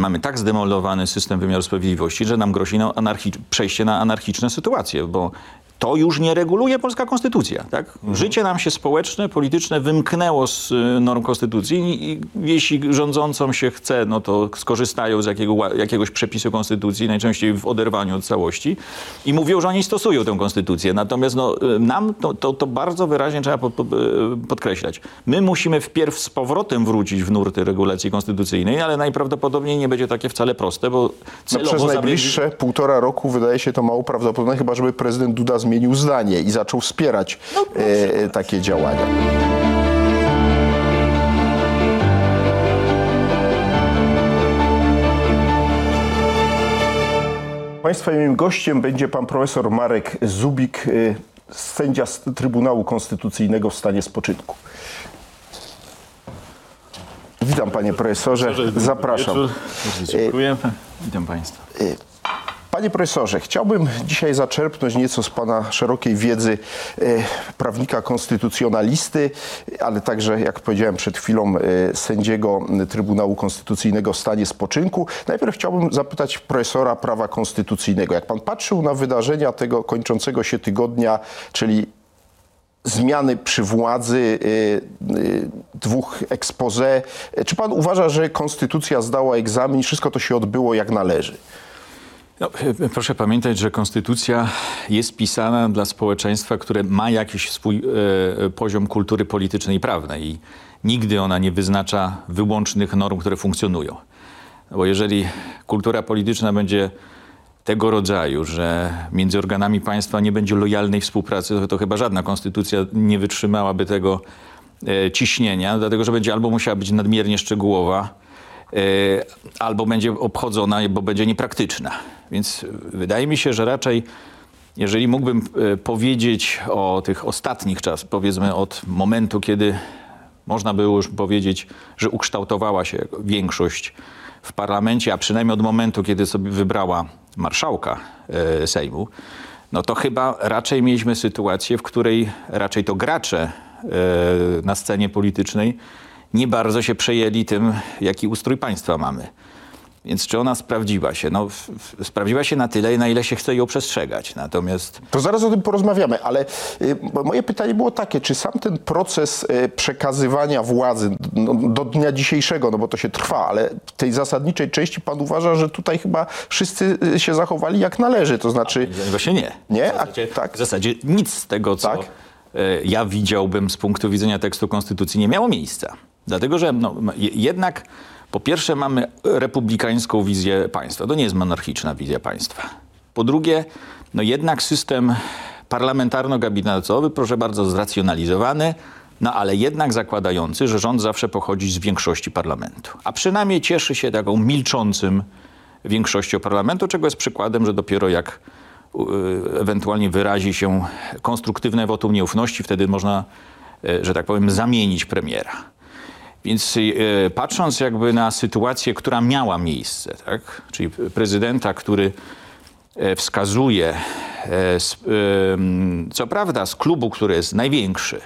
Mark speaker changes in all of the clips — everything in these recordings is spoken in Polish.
Speaker 1: Mamy tak zdemolowany system wymiaru sprawiedliwości, że nam grozi no, anarchi- przejście na anarchiczne sytuacje, bo to już nie reguluje polska konstytucja. Tak? Życie nam się społeczne, polityczne wymknęło z y, norm konstytucji i jeśli rządzącom się chce, no to skorzystają z jakiego, jakiegoś przepisu konstytucji, najczęściej w oderwaniu od całości i mówią, że oni stosują tę konstytucję. Natomiast no, y, nam to, to, to bardzo wyraźnie trzeba y, podkreślać. My musimy wpierw z powrotem wrócić w nurty regulacji konstytucyjnej, ale najprawdopodobniej nie będzie takie wcale proste, bo
Speaker 2: No przez
Speaker 1: zabiegli-
Speaker 2: najbliższe półtora roku wydaje się to mało prawdopodobne, chyba żeby prezydent Duda zmienił zdanie i zaczął wspierać e, takie działania. Państwa moim gościem będzie pan profesor Marek Zubik, e, sędzia z Trybunału Konstytucyjnego w stanie spoczynku. Witam panie profesorze, zapraszam.
Speaker 1: Bardzo dziękuję. Witam Państwa.
Speaker 2: Panie profesorze, chciałbym dzisiaj zaczerpnąć nieco z Pana szerokiej wiedzy e, prawnika konstytucjonalisty, ale także, jak powiedziałem przed chwilą, e, sędziego Trybunału Konstytucyjnego w stanie spoczynku. Najpierw chciałbym zapytać profesora prawa konstytucyjnego. Jak Pan patrzył na wydarzenia tego kończącego się tygodnia, czyli zmiany przy władzy, y, y, dwóch expose. Czy pan uważa, że konstytucja zdała egzamin, wszystko to się odbyło jak należy?
Speaker 1: No, e, proszę pamiętać, że konstytucja jest pisana dla społeczeństwa, które ma jakiś swój e, poziom kultury politycznej i prawnej i nigdy ona nie wyznacza wyłącznych norm, które funkcjonują. Bo jeżeli kultura polityczna będzie tego rodzaju, że między organami państwa nie będzie lojalnej współpracy, to, to chyba żadna konstytucja nie wytrzymałaby tego e, ciśnienia, dlatego że będzie albo musiała być nadmiernie szczegółowa, albo będzie obchodzona, bo będzie niepraktyczna. Więc wydaje mi się, że raczej, jeżeli mógłbym e, powiedzieć o tych ostatnich czasach, powiedzmy od momentu, kiedy można było już powiedzieć, że ukształtowała się większość w parlamencie, a przynajmniej od momentu, kiedy sobie wybrała marszałka e, Sejmu, no to chyba raczej mieliśmy sytuację, w której raczej to gracze na scenie politycznej nie bardzo się przejęli tym, jaki ustrój państwa mamy. Więc czy ona sprawdziła się? No, sprawdziła się na tyle, na ile się chce ją przestrzegać. Natomiast
Speaker 2: To zaraz o tym porozmawiamy, ale y, moje pytanie było takie, czy sam ten proces y, przekazywania władzy no, do dnia dzisiejszego, no bo to się trwa, ale w tej zasadniczej części pan uważa, że tutaj chyba wszyscy y, się zachowali jak należy, to znaczy...
Speaker 1: Właśnie nie.
Speaker 2: Nie?
Speaker 1: W
Speaker 2: A,
Speaker 1: zasadzie,
Speaker 2: tak.
Speaker 1: w zasadzie nic z tego, co
Speaker 2: Tak.
Speaker 1: e, ja widziałbym z punktu widzenia tekstu konstytucji nie miało miejsca. Dlatego, że no, jednak po pierwsze mamy republikańską wizję państwa. To nie jest monarchiczna wizja państwa. Po drugie, no jednak system parlamentarno-gabinetowy, proszę bardzo, zracjonalizowany, no ale jednak zakładający, że rząd zawsze pochodzi z większości parlamentu. A przynajmniej cieszy się taką milczącym większością parlamentu, czego jest przykładem, że dopiero jak y, ewentualnie wyrazi się konstruktywne wotum nieufności, wtedy można, y, że tak powiem, zamienić premiera. Więc y, patrząc jakby na sytuację, która miała miejsce, tak? czyli prezydenta, który e, wskazuje, e, ym, co prawda z klubu, który jest największy,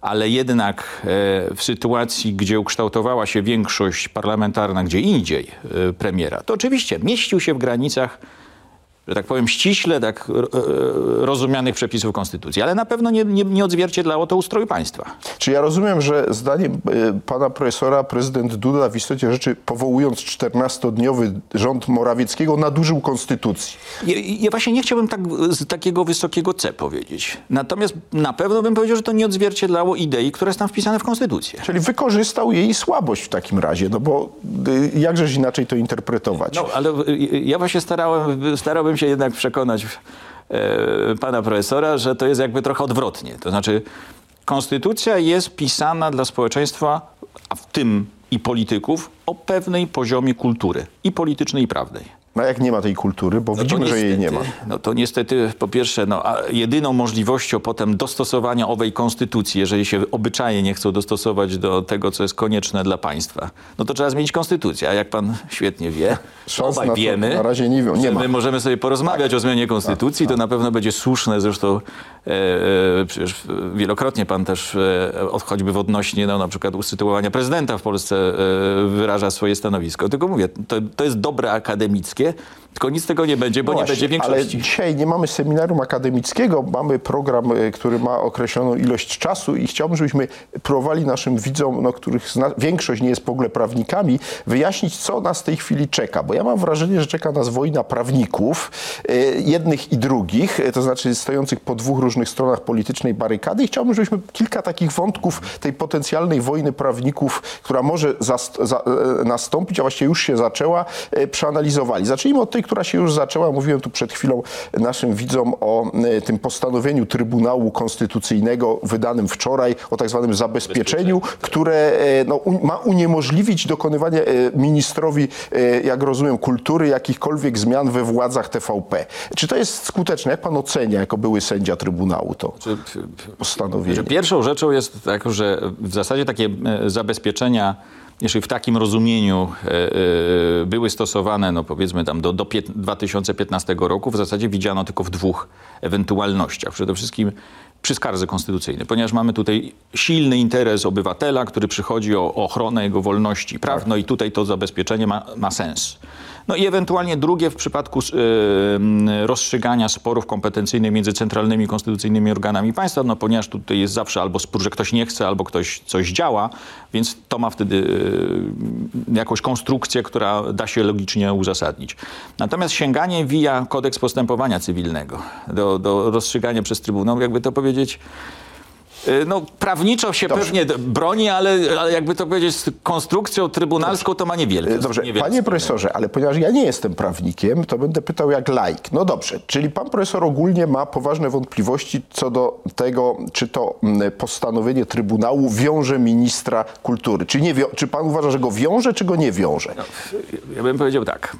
Speaker 1: ale jednak e, w sytuacji, gdzie ukształtowała się większość parlamentarna gdzie indziej e, premiera, to oczywiście mieścił się w granicach, że tak powiem, ściśle tak e, e, rozumianych przepisów konstytucji, ale na pewno nie, nie, nie odzwierciedlało to ustroju państwa.
Speaker 2: Czy ja rozumiem, że zdaniem y, pana profesora prezydent Duda w istocie rzeczy powołując 14-dniowy rząd Morawieckiego nadużył konstytucji?
Speaker 1: Ja, ja właśnie nie chciałbym tak, z takiego wysokiego C powiedzieć. Natomiast na pewno bym powiedział, że to nie odzwierciedlało idei, która jest tam wpisana w konstytucję.
Speaker 2: Czyli wykorzystał jej słabość w takim razie, no bo jakżeż inaczej to interpretować?
Speaker 1: No, ale ja właśnie starałem, starałbym się jednak przekonać e, pana profesora, że to jest jakby trochę odwrotnie. To znaczy, konstytucja jest pisana dla społeczeństwa, a w tym i polityków, o pewnej poziomie kultury i politycznej, i prawnej.
Speaker 2: No jak nie ma tej kultury, bo
Speaker 1: No to
Speaker 2: widzimy, że jej nie ma.
Speaker 1: niestety- No to niestety, po pierwsze, no, a jedyną możliwością potem dostosowania owej konstytucji, jeżeli się obyczaje nie chcą dostosować do tego, co jest konieczne dla państwa, no to trzeba zmienić konstytucję. A jak pan świetnie wie,
Speaker 2: Szans
Speaker 1: obaj
Speaker 2: na to
Speaker 1: wiemy,
Speaker 2: na razie nie wiem, nie
Speaker 1: że my możemy sobie porozmawiać o zmianie konstytucji, to na pewno będzie słuszne. Zresztą e, e, przecież wielokrotnie pan też e, choćby w odnośnie no, na przykład usytuowania prezydenta w Polsce e, wyraża swoje stanowisko. Tylko mówię, to, to jest dobre akademickie, tylko nic z tego nie będzie, bo
Speaker 2: No
Speaker 1: nie
Speaker 2: właśnie,
Speaker 1: będzie
Speaker 2: Ale
Speaker 1: większości.
Speaker 2: dzisiaj nie mamy seminarium akademickiego, mamy program, y, który ma określoną ilość czasu i chciałbym, żebyśmy próbowali naszym widzom, no, których zna, większość nie jest w ogóle prawnikami, wyjaśnić, co nas w tej chwili czeka. Bo ja mam wrażenie, że czeka nas wojna prawników, y, jednych i drugich, y, to znaczy stojących po dwóch różnych stronach politycznej barykady i chciałbym, żebyśmy kilka takich wątków tej potencjalnej wojny prawników, która może zast- za, e, nastąpić, a właściwie już się zaczęła, e, przeanalizowali. Zacznijmy od tej, która się już zaczęła. Mówiłem tu przed chwilą naszym widzom o e, tym postanowieniu Trybunału Konstytucyjnego wydanym wczoraj o tak zwanym zabezpieczeniu, które e, no, ma uniemożliwić dokonywanie e, ministrowi, jak rozumiem, kultury jakichkolwiek zmian we władzach TVP. Czy to jest skuteczne? Jak pan ocenia, jako były sędzia Trybunału, to postanowienie?
Speaker 1: Pierwszą rzeczą jest tak, że w zasadzie takie zabezpieczenia, jeśli w takim rozumieniu e, e, były stosowane, no powiedzmy tam do, do pięt- 2015 roku, w zasadzie widziano tylko w dwóch ewentualnościach. Przede wszystkim przy skardze konstytucyjnej, ponieważ mamy tutaj silny interes obywatela, który przychodzi o, o ochronę jego wolności praw, no i tutaj to zabezpieczenie ma, ma sens. No i ewentualnie drugie w przypadku e, rozstrzygania sporów kompetencyjnych między centralnymi konstytucyjnymi organami państwa, no ponieważ tutaj jest zawsze albo spór, że ktoś nie chce, albo ktoś coś działa, więc to ma wtedy e, jakąś konstrukcję, która da się logicznie uzasadnić. Natomiast sięganie via kodeks postępowania cywilnego do, do rozstrzygania przez Trybunał, jakby to powiedzieć, no, prawniczo się pewnie d- broni, ale, ale jakby to powiedzieć, z konstrukcją trybunalską to ma niewiele.
Speaker 2: Dobrze,
Speaker 1: niewiele
Speaker 2: panie profesorze, ale ponieważ ja nie jestem prawnikiem, to będę pytał jak laik. No dobrze, czyli pan profesor ogólnie ma poważne wątpliwości co do tego, czy to mm, postanowienie Trybunału wiąże ministra kultury. Czy, nie czy pan uważa, że go wiąże, czy go nie wiąże?
Speaker 1: Ja bym powiedział tak.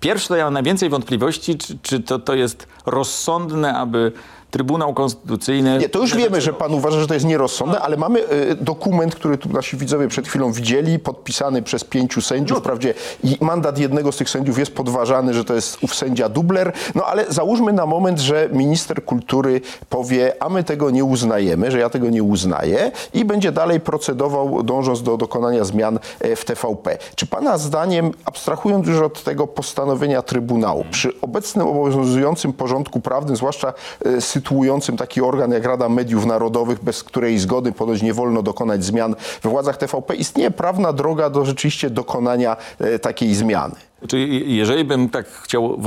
Speaker 1: Pierwsze to ja mam najwięcej wątpliwości, czy, czy to, to jest rozsądne, aby Trybunał Konstytucyjny...
Speaker 2: Nie, to już wiemy, że pan uważa, że to jest nierozsądne, ale mamy y, dokument, który tu nasi widzowie przed chwilą widzieli, podpisany przez pięciu sędziów. Wprawdzie i mandat jednego z tych sędziów jest podważany, że to jest ów sędzia dubler. No ale załóżmy na moment, że minister kultury powie, a my tego nie uznajemy, że ja tego nie uznaję i będzie dalej procedował, dążąc do dokonania zmian e, w TVP. Czy pana zdaniem, abstrahując już od tego postanowienia Trybunału, przy obecnym obowiązującym porządku prawnym, zwłaszcza e, sytuującym taki organ jak Rada Mediów Narodowych, bez której zgody ponoć nie wolno dokonać zmian we władzach TVP, istnieje prawna droga do rzeczywiście dokonania e, takiej zmiany?
Speaker 1: Czyli jeżeli bym tak chciał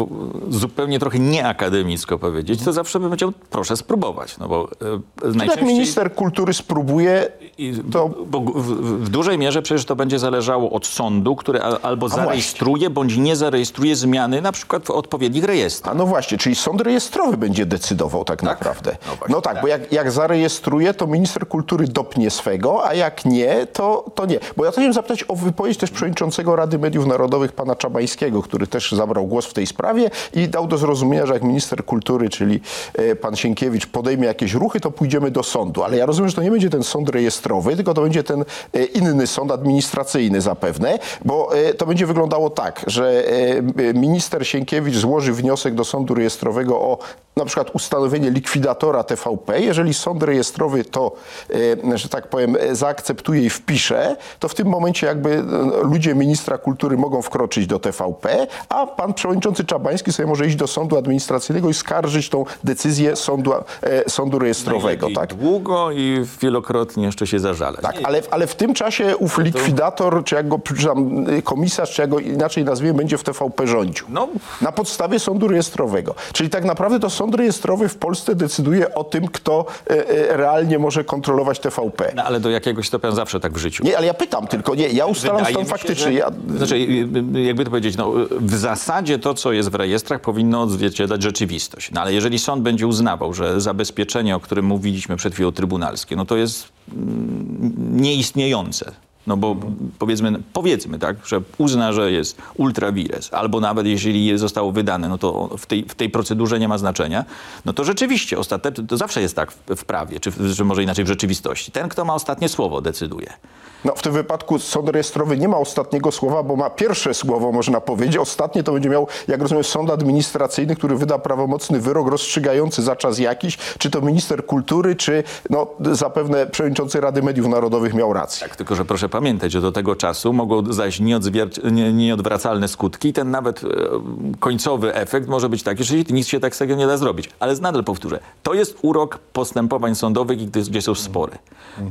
Speaker 1: zupełnie trochę nieakademicko powiedzieć, to zawsze bym powiedział, proszę spróbować. No bo e,
Speaker 2: Jak
Speaker 1: najczęściej...
Speaker 2: minister kultury spróbuje,
Speaker 1: I,
Speaker 2: to
Speaker 1: Bo w, w, dużej mierze przecież to będzie zależało od sądu, który a, albo zarejestruje, bądź nie zarejestruje zmiany na przykład w odpowiednich rejestrach.
Speaker 2: A no właśnie, czyli sąd rejestrowy będzie decydował tak, naprawdę.
Speaker 1: No
Speaker 2: No,
Speaker 1: właśnie,
Speaker 2: tak, bo jak, jak zarejestruje, to minister kultury dopnie swego, a jak nie, to, to nie. Bo ja chciałem zapytać o wypowiedź też przewodniczącego Rady Mediów Narodowych, pana Czabańskiego, który też zabrał głos w tej sprawie i dał do zrozumienia, że jak minister kultury, czyli e, pan Sienkiewicz podejmie jakieś ruchy, to pójdziemy do sądu. Ale ja rozumiem, że to nie będzie ten sąd rejestrowy, tylko to będzie ten e, inny sąd administracyjny zapewne, bo e, to będzie wyglądało tak, że e, minister Sienkiewicz złoży wniosek do sądu rejestrowego o na przykład ustanowienie likwidatora TVP. Jeżeli sąd rejestrowy to, że tak powiem, zaakceptuje i wpisze, to w tym momencie jakby ludzie ministra kultury mogą wkroczyć do TVP, a pan przewodniczący Czabański sobie może iść do sądu administracyjnego i skarżyć tą decyzję sądu, sądu rejestrowego.
Speaker 1: Najlepiej
Speaker 2: Tak?
Speaker 1: Długo i wielokrotnie jeszcze się zażalać.
Speaker 2: Tak, ale, ale w tym czasie ów likwidator, czy jak go czy tam, y, komisarz, czy jak go inaczej nazwiemy, będzie w TVP rządził.
Speaker 1: No.
Speaker 2: Na podstawie sądu rejestrowego. Czyli tak naprawdę to sąd rejestrowy w Polsce decyduje o tym, kto e, realnie może kontrolować TVP.
Speaker 1: No, ale do jakiegoś stopnia zawsze tak w życiu.
Speaker 2: Nie, ale ja pytam tylko, nie, ja ustalam
Speaker 1: Wydaje
Speaker 2: stan
Speaker 1: się,
Speaker 2: faktyczny.
Speaker 1: że-
Speaker 2: Ja,
Speaker 1: Znaczy, jakby to powiedzieć, no, w zasadzie to, co jest w rejestrach, powinno odzwierciedlać rzeczywistość. No, ale jeżeli sąd będzie uznawał, że zabezpieczenie, o którym mówiliśmy przed chwilą, trybunalskie, no to jest mm, nieistniejące. No bo powiedzmy, powiedzmy tak, że uzna, że jest ultra vires, albo nawet jeśli je zostało wydane, no to w tej, w tej procedurze nie ma znaczenia, no to rzeczywiście ostatecznie, to zawsze jest tak w, w prawie, czy, w, czy może inaczej w rzeczywistości. Ten, kto ma ostatnie słowo, decyduje.
Speaker 2: No, w tym wypadku sąd rejestrowy nie ma ostatniego słowa, bo ma pierwsze słowo, można powiedzieć. Ostatnie to będzie miał, jak rozumiem, sąd administracyjny, który wyda prawomocny wyrok rozstrzygający za czas jakiś, czy to minister kultury, czy no, zapewne przewodniczący Rady Mediów Narodowych miał rację.
Speaker 1: Tak, tylko że proszę pamiętać, że do tego czasu mogą zajść nie, nieodwracalne skutki i ten nawet e, końcowy efekt może być taki, że nic się tak z tego nie da zrobić. Ale nadal powtórzę, to jest urok postępowań sądowych, gdzie, są spory.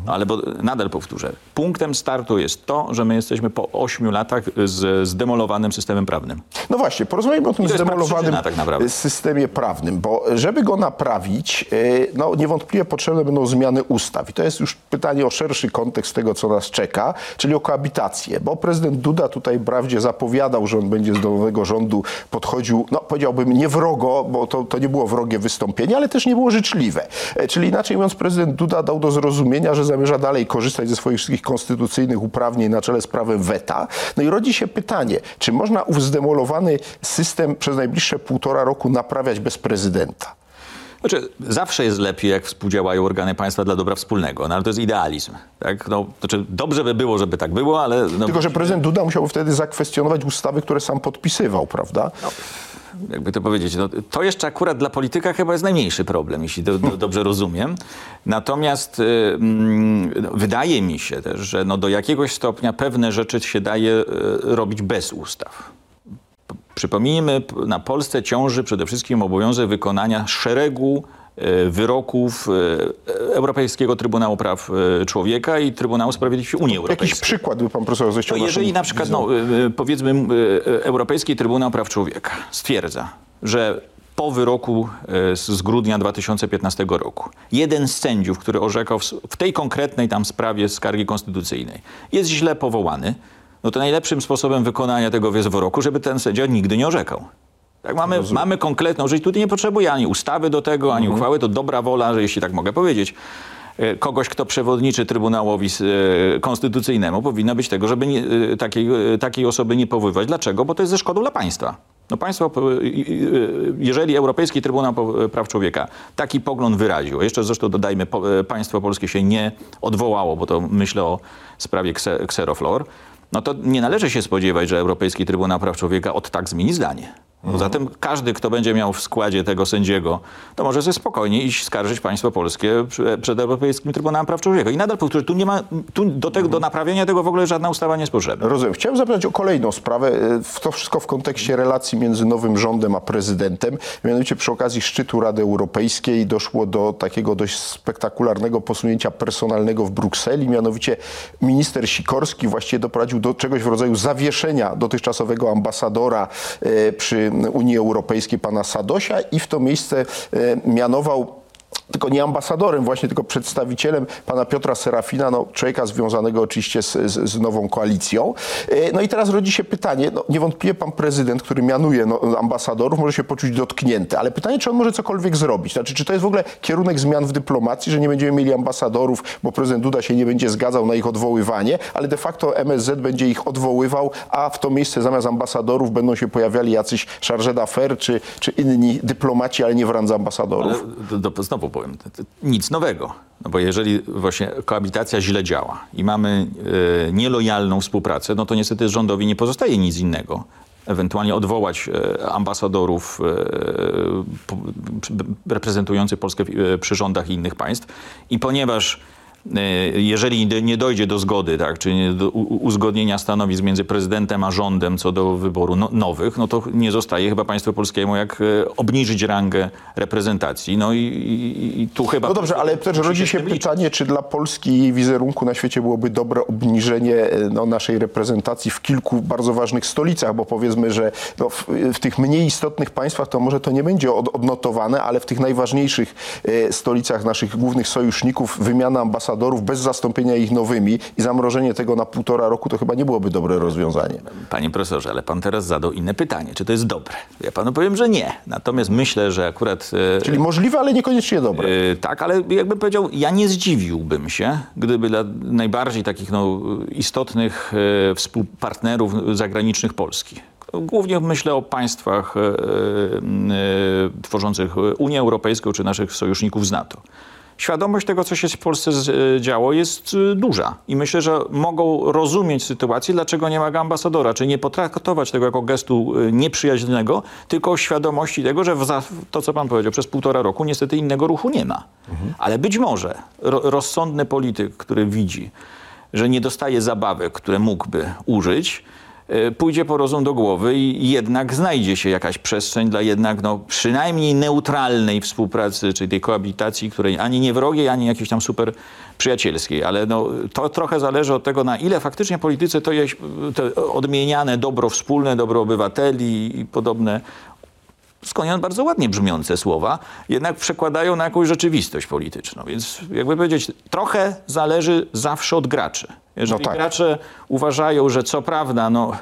Speaker 1: Ale bo, nadal powtórzę, punktem startu jest to, że my jesteśmy po ośmiu latach z zdemolowanym systemem prawnym.
Speaker 2: No właśnie, porozmawiajmy o tym
Speaker 1: jest
Speaker 2: zdemolowanym
Speaker 1: tak naprawdę.
Speaker 2: systemie prawnym, bo żeby go naprawić, e, no niewątpliwie potrzebne będą zmiany ustaw. I to jest już pytanie o szerszy kontekst tego, co nas czeka, czyli o koabitację, bo prezydent Duda tutaj wprawdzie zapowiadał, że on będzie z nowego rządu podchodził, no powiedziałbym nie wrogo, bo to, to nie było wrogie wystąpienie, ale też nie było życzliwe. E, Czyli inaczej mówiąc, prezydent Duda dał do zrozumienia, że zamierza dalej korzystać ze swoich wszystkich konstytucyjnych uprawnień na czele z prawem weta. No i rodzi się pytanie, czy można ów zdemolowany system przez najbliższe półtora roku naprawiać bez prezydenta?
Speaker 1: Znaczy, zawsze jest lepiej, jak współdziałają organy państwa dla dobra wspólnego, no ale to jest idealizm. Tak? No, znaczy, dobrze by było, żeby tak było, ale... No,
Speaker 2: Tylko, że prezydent Duda musiałby wtedy zakwestionować ustawy, które sam podpisywał, prawda?
Speaker 1: jakby to powiedzieć, no, to jeszcze akurat dla polityka chyba jest najmniejszy problem, jeśli do, do, dobrze rozumiem. Natomiast y, mm, no, wydaje mi się też, że no, do jakiegoś stopnia pewne rzeczy się daje y, robić bez ustaw. Przypomnijmy, na Polsce ciąży przede wszystkim obowiązek wykonania szeregu y, wyroków y, Europejskiego Trybunału Praw Człowieka i Trybunału Sprawiedliwości Unii Europejskiej.
Speaker 2: Jakiś przykład by pan profesor zechciał
Speaker 1: To jeżeli na przykład, no, powiedzmy, Europejski Trybunał Praw Człowieka stwierdza, że po wyroku z grudnia 2015 roku jeden z sędziów, który orzekał w tej konkretnej tam sprawie skargi konstytucyjnej, jest źle powołany, no to najlepszym sposobem wykonania tego jest wyroku, żeby ten sędzia nigdy nie orzekał. Tak, mamy, mamy konkretną rzecz. Tutaj nie potrzebuje ani ustawy do tego, ani uchwały. To dobra wola, że jeśli tak mogę powiedzieć, e, kogoś, kto przewodniczy Trybunałowi e, Konstytucyjnemu, powinno być tego, żeby nie, e, takiej, takiej osoby nie powoływać. Dlaczego? Bo to jest ze szkodą dla państwa. No państwo, jeżeli Europejski Trybunał Praw Człowieka taki pogląd wyraził, jeszcze zresztą dodajmy, państwo polskie się nie odwołało, bo to myślę o sprawie Xeroflor, no to nie należy się spodziewać, że Europejski Trybunał Praw Człowieka od tak zmieni zdanie. Poza tym każdy, kto będzie miał w składzie tego sędziego, to może sobie spokojnie iść skarżyć państwo polskie przed Europejskim Trybunałem Praw Człowieka. I nadal powtórzę, tu nie ma, tu do, tego, do naprawienia tego w ogóle żadna ustawa nie jest potrzebna.
Speaker 2: Rozumiem. Chciałem zapytać o kolejną sprawę. e, To wszystko w kontekście relacji między nowym rządem a prezydentem. Mianowicie przy okazji szczytu Rady Europejskiej doszło do takiego dość spektakularnego posunięcia personalnego w Brukseli. Mianowicie minister Sikorski właściwie doprowadził do czegoś w rodzaju zawieszenia dotychczasowego ambasadora e, przy Unii Europejskiej, pana Sadosia i w to miejsce e, mianował tylko nie ambasadorem właśnie, tylko przedstawicielem pana Piotra Serafina, no, człowieka związanego oczywiście z, z, z nową koalicją. E, No i teraz rodzi się pytanie, no, niewątpliwie pan prezydent, który mianuje no, ambasadorów, może się poczuć dotknięty, ale pytanie, czy on może cokolwiek zrobić? Znaczy, czy to jest w ogóle kierunek zmian w dyplomacji, że nie będziemy mieli ambasadorów, bo prezydent Duda się nie będzie zgadzał na ich odwoływanie, ale de facto MSZ będzie ich odwoływał, a w to miejsce zamiast ambasadorów będą się pojawiali jacyś chargé d'affaires czy, czy inni dyplomaci, ale nie w randze ambasadorów.
Speaker 1: Ale do, do, znowu powiem, nic nowego. No bo jeżeli właśnie koabitacja źle działa i mamy e, nielojalną współpracę, no to niestety rządowi nie pozostaje nic innego. Ewentualnie odwołać e, ambasadorów przy- reprezentujących Polskę przy rządach innych państw. I ponieważ jeżeli d- nie dojdzie do zgody, tak, czy do uzgodnienia stanowisk między prezydentem a rządem co do wyboru no, nowych, no to nie zostaje chyba państwu polskiemu jak e, obniżyć rangę reprezentacji. No i, i, i tu chyba...
Speaker 2: No dobrze, ale też rodzi się pytanie, czy dla Polski jej wizerunku na świecie byłoby dobre obniżenie e, no, naszej reprezentacji w kilku bardzo ważnych stolicach, bo powiedzmy, że no, w, w tych mniej istotnych państwach to może to nie będzie od, odnotowane, ale w tych najważniejszych e, stolicach naszych głównych sojuszników wymiana ambasadorów ambasadorów bez zastąpienia ich nowymi i zamrożenie tego na półtora roku to chyba nie byłoby dobre rozwiązanie.
Speaker 1: Panie profesorze, ale pan teraz zadał inne pytanie. Czy to jest dobre? Ja panu powiem, że nie. Natomiast myślę, że akurat... e,
Speaker 2: Czyli możliwe, ale niekoniecznie dobre.
Speaker 1: E, Tak, ale jakbym powiedział, ja nie zdziwiłbym się, gdyby dla najbardziej takich no, istotnych e, współpartnerów zagranicznych Polski, głównie myślę o państwach e, e, e, tworzących Unię Europejską czy naszych sojuszników z NATO. Świadomość tego, co się w Polsce e, działo, jest e, duża. I myślę, że mogą rozumieć sytuację, dlaczego nie ma ambasadora, czy nie potraktować tego jako gestu e, nieprzyjaźnego, tylko świadomości tego, że za, to, co pan powiedział, przez półtora roku niestety innego ruchu nie ma. Ale być może ro, rozsądny polityk, który widzi, że nie dostaje zabawek, które mógłby użyć, pójdzie po rozum do głowy i jednak znajdzie się jakaś przestrzeń dla jednak no, przynajmniej neutralnej współpracy, czyli tej koabitacji, której ani nie wrogiej, ani jakiejś tam super przyjacielskiej. Ale no, to trochę zależy od tego, na ile faktycznie polityce to jest te odmieniane dobro wspólne, dobro obywateli i podobne skądinąd bardzo ładnie brzmiące słowa, jednak przekładają na jakąś rzeczywistość polityczną. Więc jakby powiedzieć, trochę zależy zawsze od graczy. Jeżeli
Speaker 2: No tak.
Speaker 1: gracze uważają, że co prawda, no,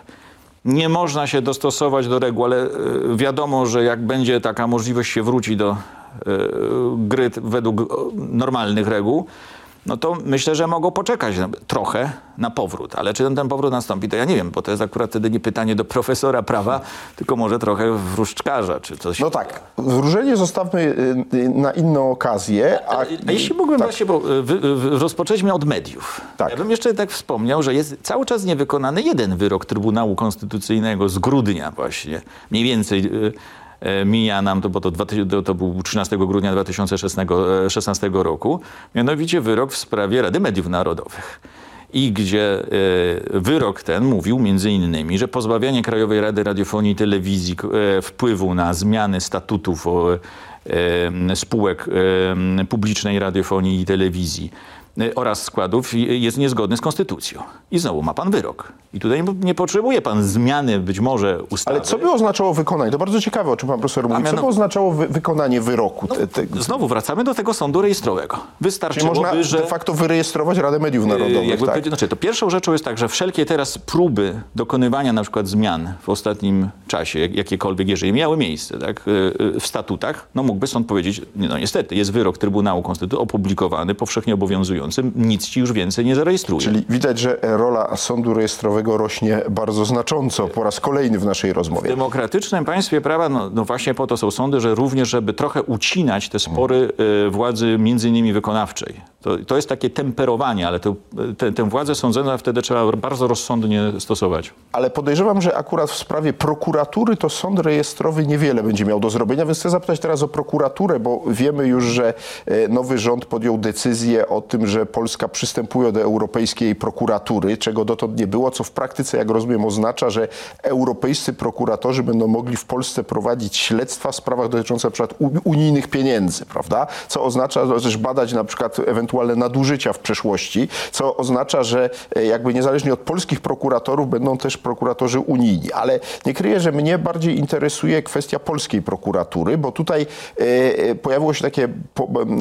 Speaker 1: nie można się dostosować do reguł, ale e, wiadomo, że jak będzie taka możliwość się wróci do e, gry według normalnych reguł, no to myślę, że mogą poczekać trochę na powrót. Ale czy ten, ten powrót nastąpi, to ja nie wiem, bo to jest akurat wtedy nie pytanie do profesora prawa, tylko może trochę wróżczkarza, czy coś.
Speaker 2: No tak, wróżenie zostawmy y, y, na inną okazję. A,
Speaker 1: A jeśli mógłbym
Speaker 2: tak.
Speaker 1: właśnie, bo y, rozpoczęliśmy od mediów.
Speaker 2: Tak.
Speaker 1: Ja bym jeszcze tak wspomniał, że jest cały czas niewykonany jeden wyrok Trybunału Konstytucyjnego z grudnia właśnie. Mniej więcej mija nam to, bo to, 2000 to, był 13 grudnia 2016 roku, mianowicie wyrok w sprawie Rady Mediów Narodowych. I gdzie e, wyrok ten mówił między innymi, że pozbawianie Krajowej Rady Radiofonii i Telewizji e, wpływu na zmiany statutów e, spółek e, publicznej radiofonii i telewizji e, oraz składów i- jest niezgodny z konstytucją. I znowu ma pan wyrok. I tutaj nie- potrzebuje pan zmiany być może ustawy.
Speaker 2: Ale co by oznaczało wykonanie? To bardzo ciekawe, o czym pan profesor mówi. Co by oznaczało wy, wykonanie wyroku? Te, te,
Speaker 1: Znowu wracamy do tego sądu rejestrowego.
Speaker 2: czyli
Speaker 1: Wystarczyłoby,
Speaker 2: można
Speaker 1: że...
Speaker 2: de facto wyrejestrować Radę Mediów Narodowych,
Speaker 1: Jakby
Speaker 2: tak?
Speaker 1: znaczy, to pierwszą rzeczą jest tak, że wszelkie teraz próby dokonywania na przykład zmian w ostatnim czasie, jak, jakiekolwiek, jeżeli miały miejsce tak, y, y, w statutach, no mógłby sąd powiedzieć, no niestety, jest wyrok Trybunału Konstytucyjnego opublikowany, powszechnie obowiązujący, nic ci już więcej nie zarejestruje.
Speaker 2: Czyli widać, że rola sądu rejestrowego rośnie bardzo znacząco po raz kolejny w naszej
Speaker 1: W
Speaker 2: rozmowie.
Speaker 1: demokratycznym państwie prawa, no, no właśnie po to są sądy, że również, żeby trochę ucinać te spory y, władzy między innymi wykonawczej. To, to jest takie temperowanie, ale to, te, tę władzę sądzoną wtedy trzeba bardzo rozsądnie stosować.
Speaker 2: Ale podejrzewam, że akurat w sprawie prokuratury to sąd rejestrowy niewiele będzie miał do zrobienia, więc chcę zapytać teraz o prokuraturę, bo wiemy już, że e, nowy rząd podjął decyzję o tym, że Polska przystępuje do europejskiej prokuratury, czego dotąd nie było, co w praktyce, jak rozumiem, oznacza, że europejscy prokuratorzy będą mogli w Polsce prowadzić śledztwa w sprawach dotyczących u- unijnych pieniędzy, prawda? Co oznacza też badać na przykład ewentualne nadużycia w przeszłości, co oznacza, że e, jakby niezależnie od polskich prokuratorów będą też prokuratorzy unijni. Ale nie kryję, że mnie bardziej interesuje kwestia polskiej prokuratury, bo tutaj e, e, pojawiło się takie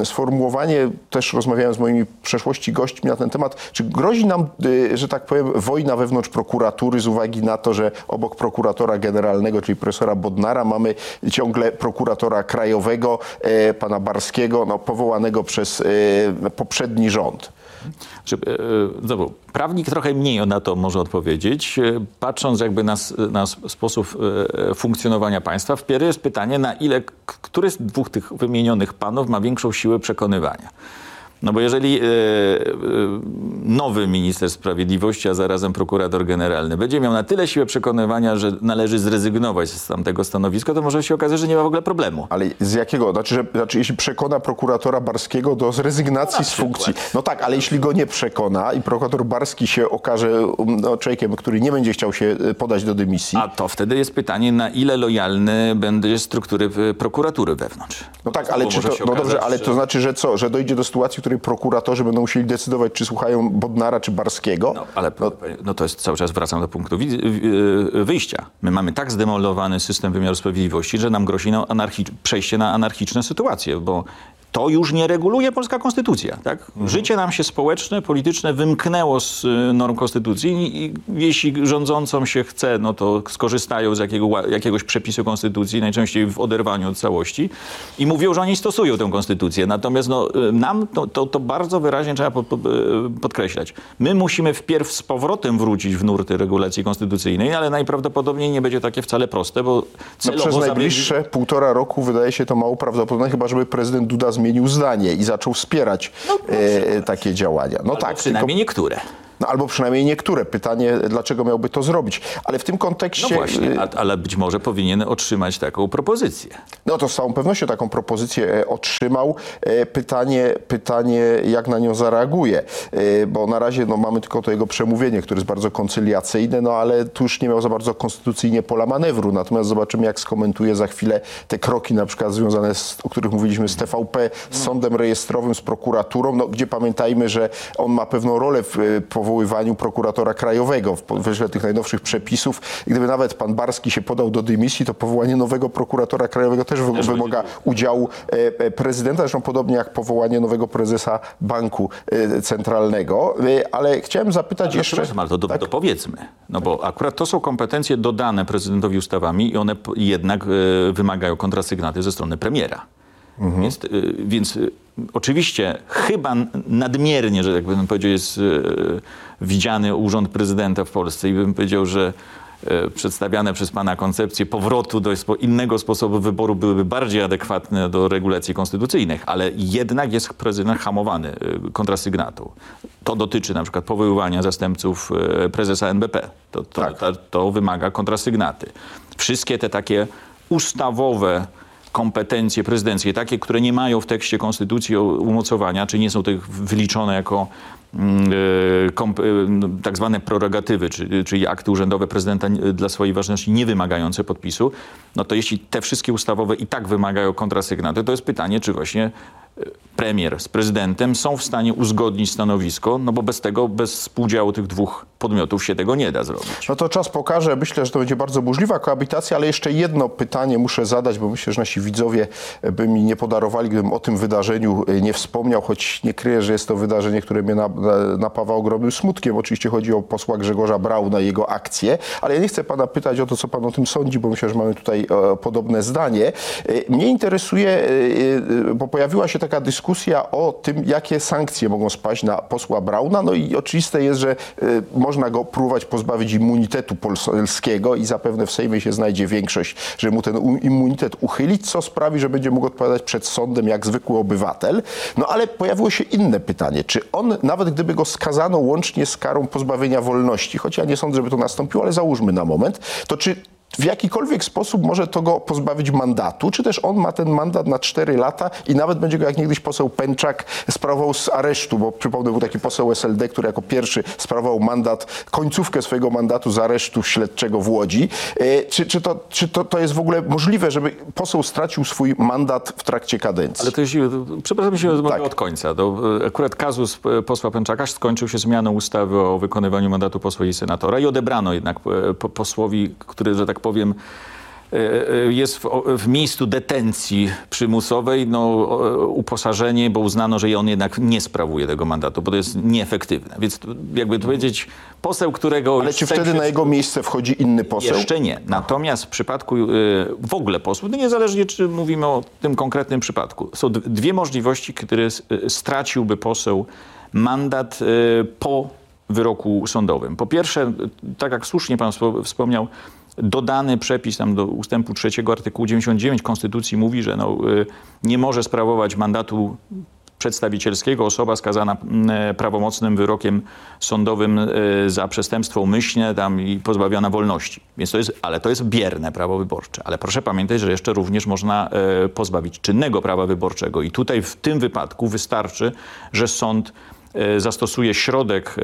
Speaker 2: sformułowanie, też rozmawiałem z moimi przeszłości gośćmi na ten temat, czy grozi nam, e, że tak powiem, wojna wewnątrz prokuratury z uwagi na to, że obok prokuratora generalnego, czyli profesora Bodnara, mamy ciągle prokuratora krajowego, e, pana Barskiego, no, powołanego przez e, poprzedni rząd.
Speaker 1: E, znowu, prawnik trochę mniej na to może odpowiedzieć. Patrząc jakby na, na sposób funkcjonowania państwa, wpierw jest pytanie, na ile który z dwóch tych wymienionych panów ma większą siłę przekonywania. No bo jeżeli e, e, nowy minister sprawiedliwości, a zarazem prokurator generalny będzie miał na tyle siłę przekonywania, że należy zrezygnować z tamtego stanowiska, to może się okazać, że nie ma w ogóle problemu.
Speaker 2: Ale z jakiego? Znaczy, że, znaczy jeśli przekona prokuratora Barskiego do zrezygnacji z funkcji. No tak, ale jeśli go nie przekona i prokurator Barski się okaże um, no, człowiekiem, który nie będzie chciał się e, podać do dymisji,
Speaker 1: A to wtedy jest pytanie, na ile lojalny będzie struktury prokuratury wewnątrz.
Speaker 2: No tak, ale to, no dobrze, ale to znaczy, że co? Że dojdzie do sytuacji, której prokuratorzy będą musieli decydować, czy słuchają Bodnara, czy Barskiego?
Speaker 1: No, ale no, to jest cały czas wracam do punktu wy- wyjścia. My mamy tak zdemolowany system wymiaru sprawiedliwości, że nam grozi no, anarchi- przejście na anarchiczne sytuacje, bo to już nie reguluje polska konstytucja. Tak?
Speaker 2: Mhm.
Speaker 1: Życie nam się społeczne, polityczne wymknęło z y, norm konstytucji i, jeśli rządzącom się chce, no to skorzystają z jakiego, jakiegoś przepisu konstytucji, najczęściej w oderwaniu od całości i mówią, że oni stosują tę konstytucję. Natomiast no, y, nam to, to, to bardzo wyraźnie trzeba y, podkreślać. My musimy wpierw z powrotem wrócić w nurty regulacji konstytucyjnej, ale najprawdopodobniej nie będzie takie wcale proste, bo
Speaker 2: No przez najbliższe półtora roku wydaje się to mało prawdopodobne, chyba żeby prezydent Duda zmienił zdanie i zaczął wspierać e, takie działania. No
Speaker 1: Albo
Speaker 2: tak, tylko,
Speaker 1: przynajmniej niektóre.
Speaker 2: No, albo przynajmniej niektóre. Pytanie, dlaczego miałby to zrobić? Ale w tym
Speaker 1: No
Speaker 2: kontekście...
Speaker 1: właśnie,
Speaker 2: e,
Speaker 1: a, ale być może powinien otrzymać taką propozycję.
Speaker 2: No to z całą pewnością taką propozycję e, otrzymał. E, Pytanie, pytanie jak na nią zareaguje, E, bo na razie no, mamy tylko to jego przemówienie, które jest bardzo koncyliacyjne, no ale tu już nie miał za bardzo konstytucyjnie pola manewru. Natomiast zobaczymy, jak skomentuje za chwilę te kroki na przykład związane, z, o których mówiliśmy, z TVP, z sądem rejestrowym, z prokuraturą, no, gdzie pamiętajmy, że on ma pewną rolę w e, powoływaniu prokuratora krajowego w wyśle tych najnowszych przepisów. Gdyby nawet pan Barski się podał do dymisji, to powołanie nowego prokuratora krajowego też wy- wymaga udziału e, e, prezydenta, zresztą podobnie jak powołanie nowego prezesa banku e, centralnego. Ale chciałem zapytać jeszcze...
Speaker 1: Przepraszam, ale to do,
Speaker 2: Tak?
Speaker 1: dopowiedzmy. No bo akurat to są kompetencje dodane prezydentowi ustawami i one jednak wymagają kontrasygnaty ze strony premiera.
Speaker 2: Mhm.
Speaker 1: Więc, e, więc e, oczywiście chyba nadmiernie, że tak bym powiedział, jest e, widziany urząd prezydenta w Polsce i bym powiedział, że przedstawiane przez pana koncepcje powrotu do innego sposobu wyboru byłyby bardziej adekwatne do regulacji konstytucyjnych, ale jednak jest prezydent hamowany kontrasygnatą. To dotyczy na przykład powoływania zastępców prezesa NBP. To, to,
Speaker 2: Tak.
Speaker 1: to, to wymaga kontrasygnaty. Wszystkie te takie ustawowe kompetencje prezydenckie, takie, które nie mają w tekście konstytucji umocowania, czy nie są tych wyliczone jako mm, e, e, no, tak zwane prerogatywy, czy, czyli akty urzędowe prezydenta dla swojej ważności nie wymagające podpisu, no to jeśli te wszystkie ustawowe i tak wymagają kontrasygnaty, to jest pytanie, czy właśnie premier z prezydentem są w stanie uzgodnić stanowisko, no bo bez tego, bez współdziału tych dwóch podmiotów się tego nie da zrobić.
Speaker 2: No to czas pokaże. Myślę, że to będzie bardzo burzliwa koabitacja, ale jeszcze jedno pytanie muszę zadać, bo myślę, że nasi widzowie by mi nie podarowali, gdybym o tym wydarzeniu e, nie wspomniał, choć nie kryję, że jest to wydarzenie, które mnie na, na, napawa ogromnym smutkiem. Oczywiście chodzi o posła Grzegorza Brauna i jego akcję, ale ja nie chcę pana pytać o to, co pan o tym sądzi, bo myślę, że mamy tutaj e, podobne zdanie. E, mnie interesuje, bo pojawiła się taka dyskusja o tym, jakie sankcje mogą spaść na posła Brauna, no i oczywiste jest, że e, można go próbować pozbawić immunitetu polskiego i zapewne w Sejmie się znajdzie większość, że mu ten immunitet uchylić, co sprawi, że będzie mógł odpowiadać przed sądem jak zwykły obywatel. No ale pojawiło się inne pytanie, czy on, nawet gdyby go skazano łącznie z karą pozbawienia wolności, choć ja nie sądzę, żeby to nastąpiło, ale załóżmy na moment, to czy w jakikolwiek sposób może to go pozbawić mandatu, czy też on ma ten mandat na 4 lata i nawet będzie go jak niegdyś poseł Pęczak sprawował z aresztu, bo przypomnę, był taki poseł SLD, który jako pierwszy sprawował mandat, końcówkę swojego mandatu z aresztu śledczego w Łodzi. E, Czy, czy, to, czy to, to jest w ogóle możliwe, żeby poseł stracił swój mandat w trakcie kadencji?
Speaker 1: Ale to jeśli, przepraszam, jeśli mogę
Speaker 2: Tak.
Speaker 1: od końca. To e, akurat kazus e, posła Pęczaka skończył się zmianą ustawy o wykonywaniu mandatu posła i senatora i odebrano jednak po- posłowi, który, że tak powiem, e, e, jest w, w miejscu detencji przymusowej, no, uposażenie, bo uznano, że on jednak nie sprawuje tego mandatu, bo to jest nieefektywne. Więc jakby to powiedzieć, poseł, którego...
Speaker 2: Ale czy wtedy na jego miejsce wchodzi inny poseł?
Speaker 1: Jeszcze nie. Natomiast w przypadku y, w ogóle posłów, no niezależnie czy mówimy o tym konkretnym przypadku, są dwie możliwości, które straciłby poseł mandat y, po wyroku sądowym. Po pierwsze, tak jak słusznie pan wspo- wspomniał, dodany przepis tam do ustępu trzeciego artykułu 99 Konstytucji mówi, że no, y, nie może sprawować mandatu przedstawicielskiego osoba skazana mm, prawomocnym wyrokiem sądowym y, za przestępstwo umyślne tam i pozbawiona wolności. Więc to jest, ale to jest bierne prawo wyborcze. Ale proszę pamiętać, że jeszcze również można e, pozbawić czynnego prawa wyborczego i tutaj w tym wypadku wystarczy, że sąd e, zastosuje środek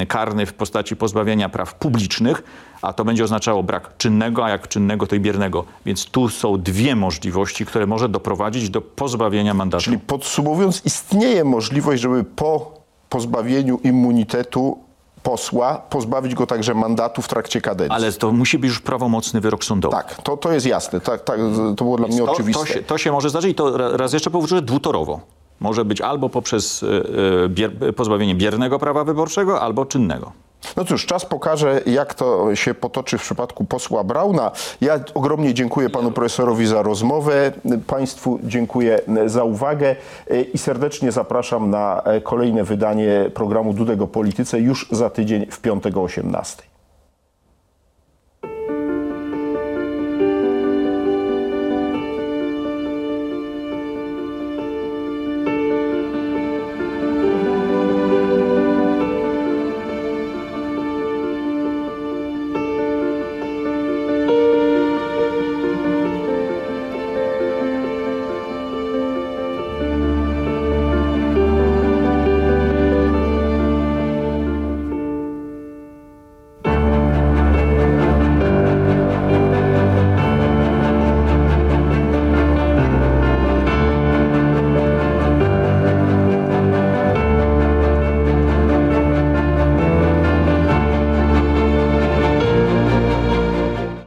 Speaker 1: e, karny w postaci pozbawienia praw publicznych, a to będzie oznaczało brak czynnego, a jak czynnego, to i biernego. Więc tu są dwie możliwości, które może doprowadzić do pozbawienia mandatu.
Speaker 2: Czyli podsumowując, istnieje możliwość, żeby po pozbawieniu immunitetu posła, pozbawić go także mandatu w trakcie kadencji.
Speaker 1: Ale to musi być już prawomocny wyrok sądowy.
Speaker 2: Tak, to, to jest jasne. Tak, tak, to było dla mnie
Speaker 1: To,
Speaker 2: oczywiste.
Speaker 1: to, się, to się może zdarzyć i to ra- raz jeszcze powtórzę, dwutorowo. Może być albo poprzez y, y, bier, pozbawienie biernego prawa wyborczego, albo czynnego.
Speaker 2: No cóż, czas pokaże, jak to się potoczy w przypadku posła Brauna. Ja ogromnie dziękuję panu profesorowi za rozmowę, państwu dziękuję za uwagę i serdecznie zapraszam na kolejne wydanie programu Dudek o Polityce już za tydzień w piątek o 18.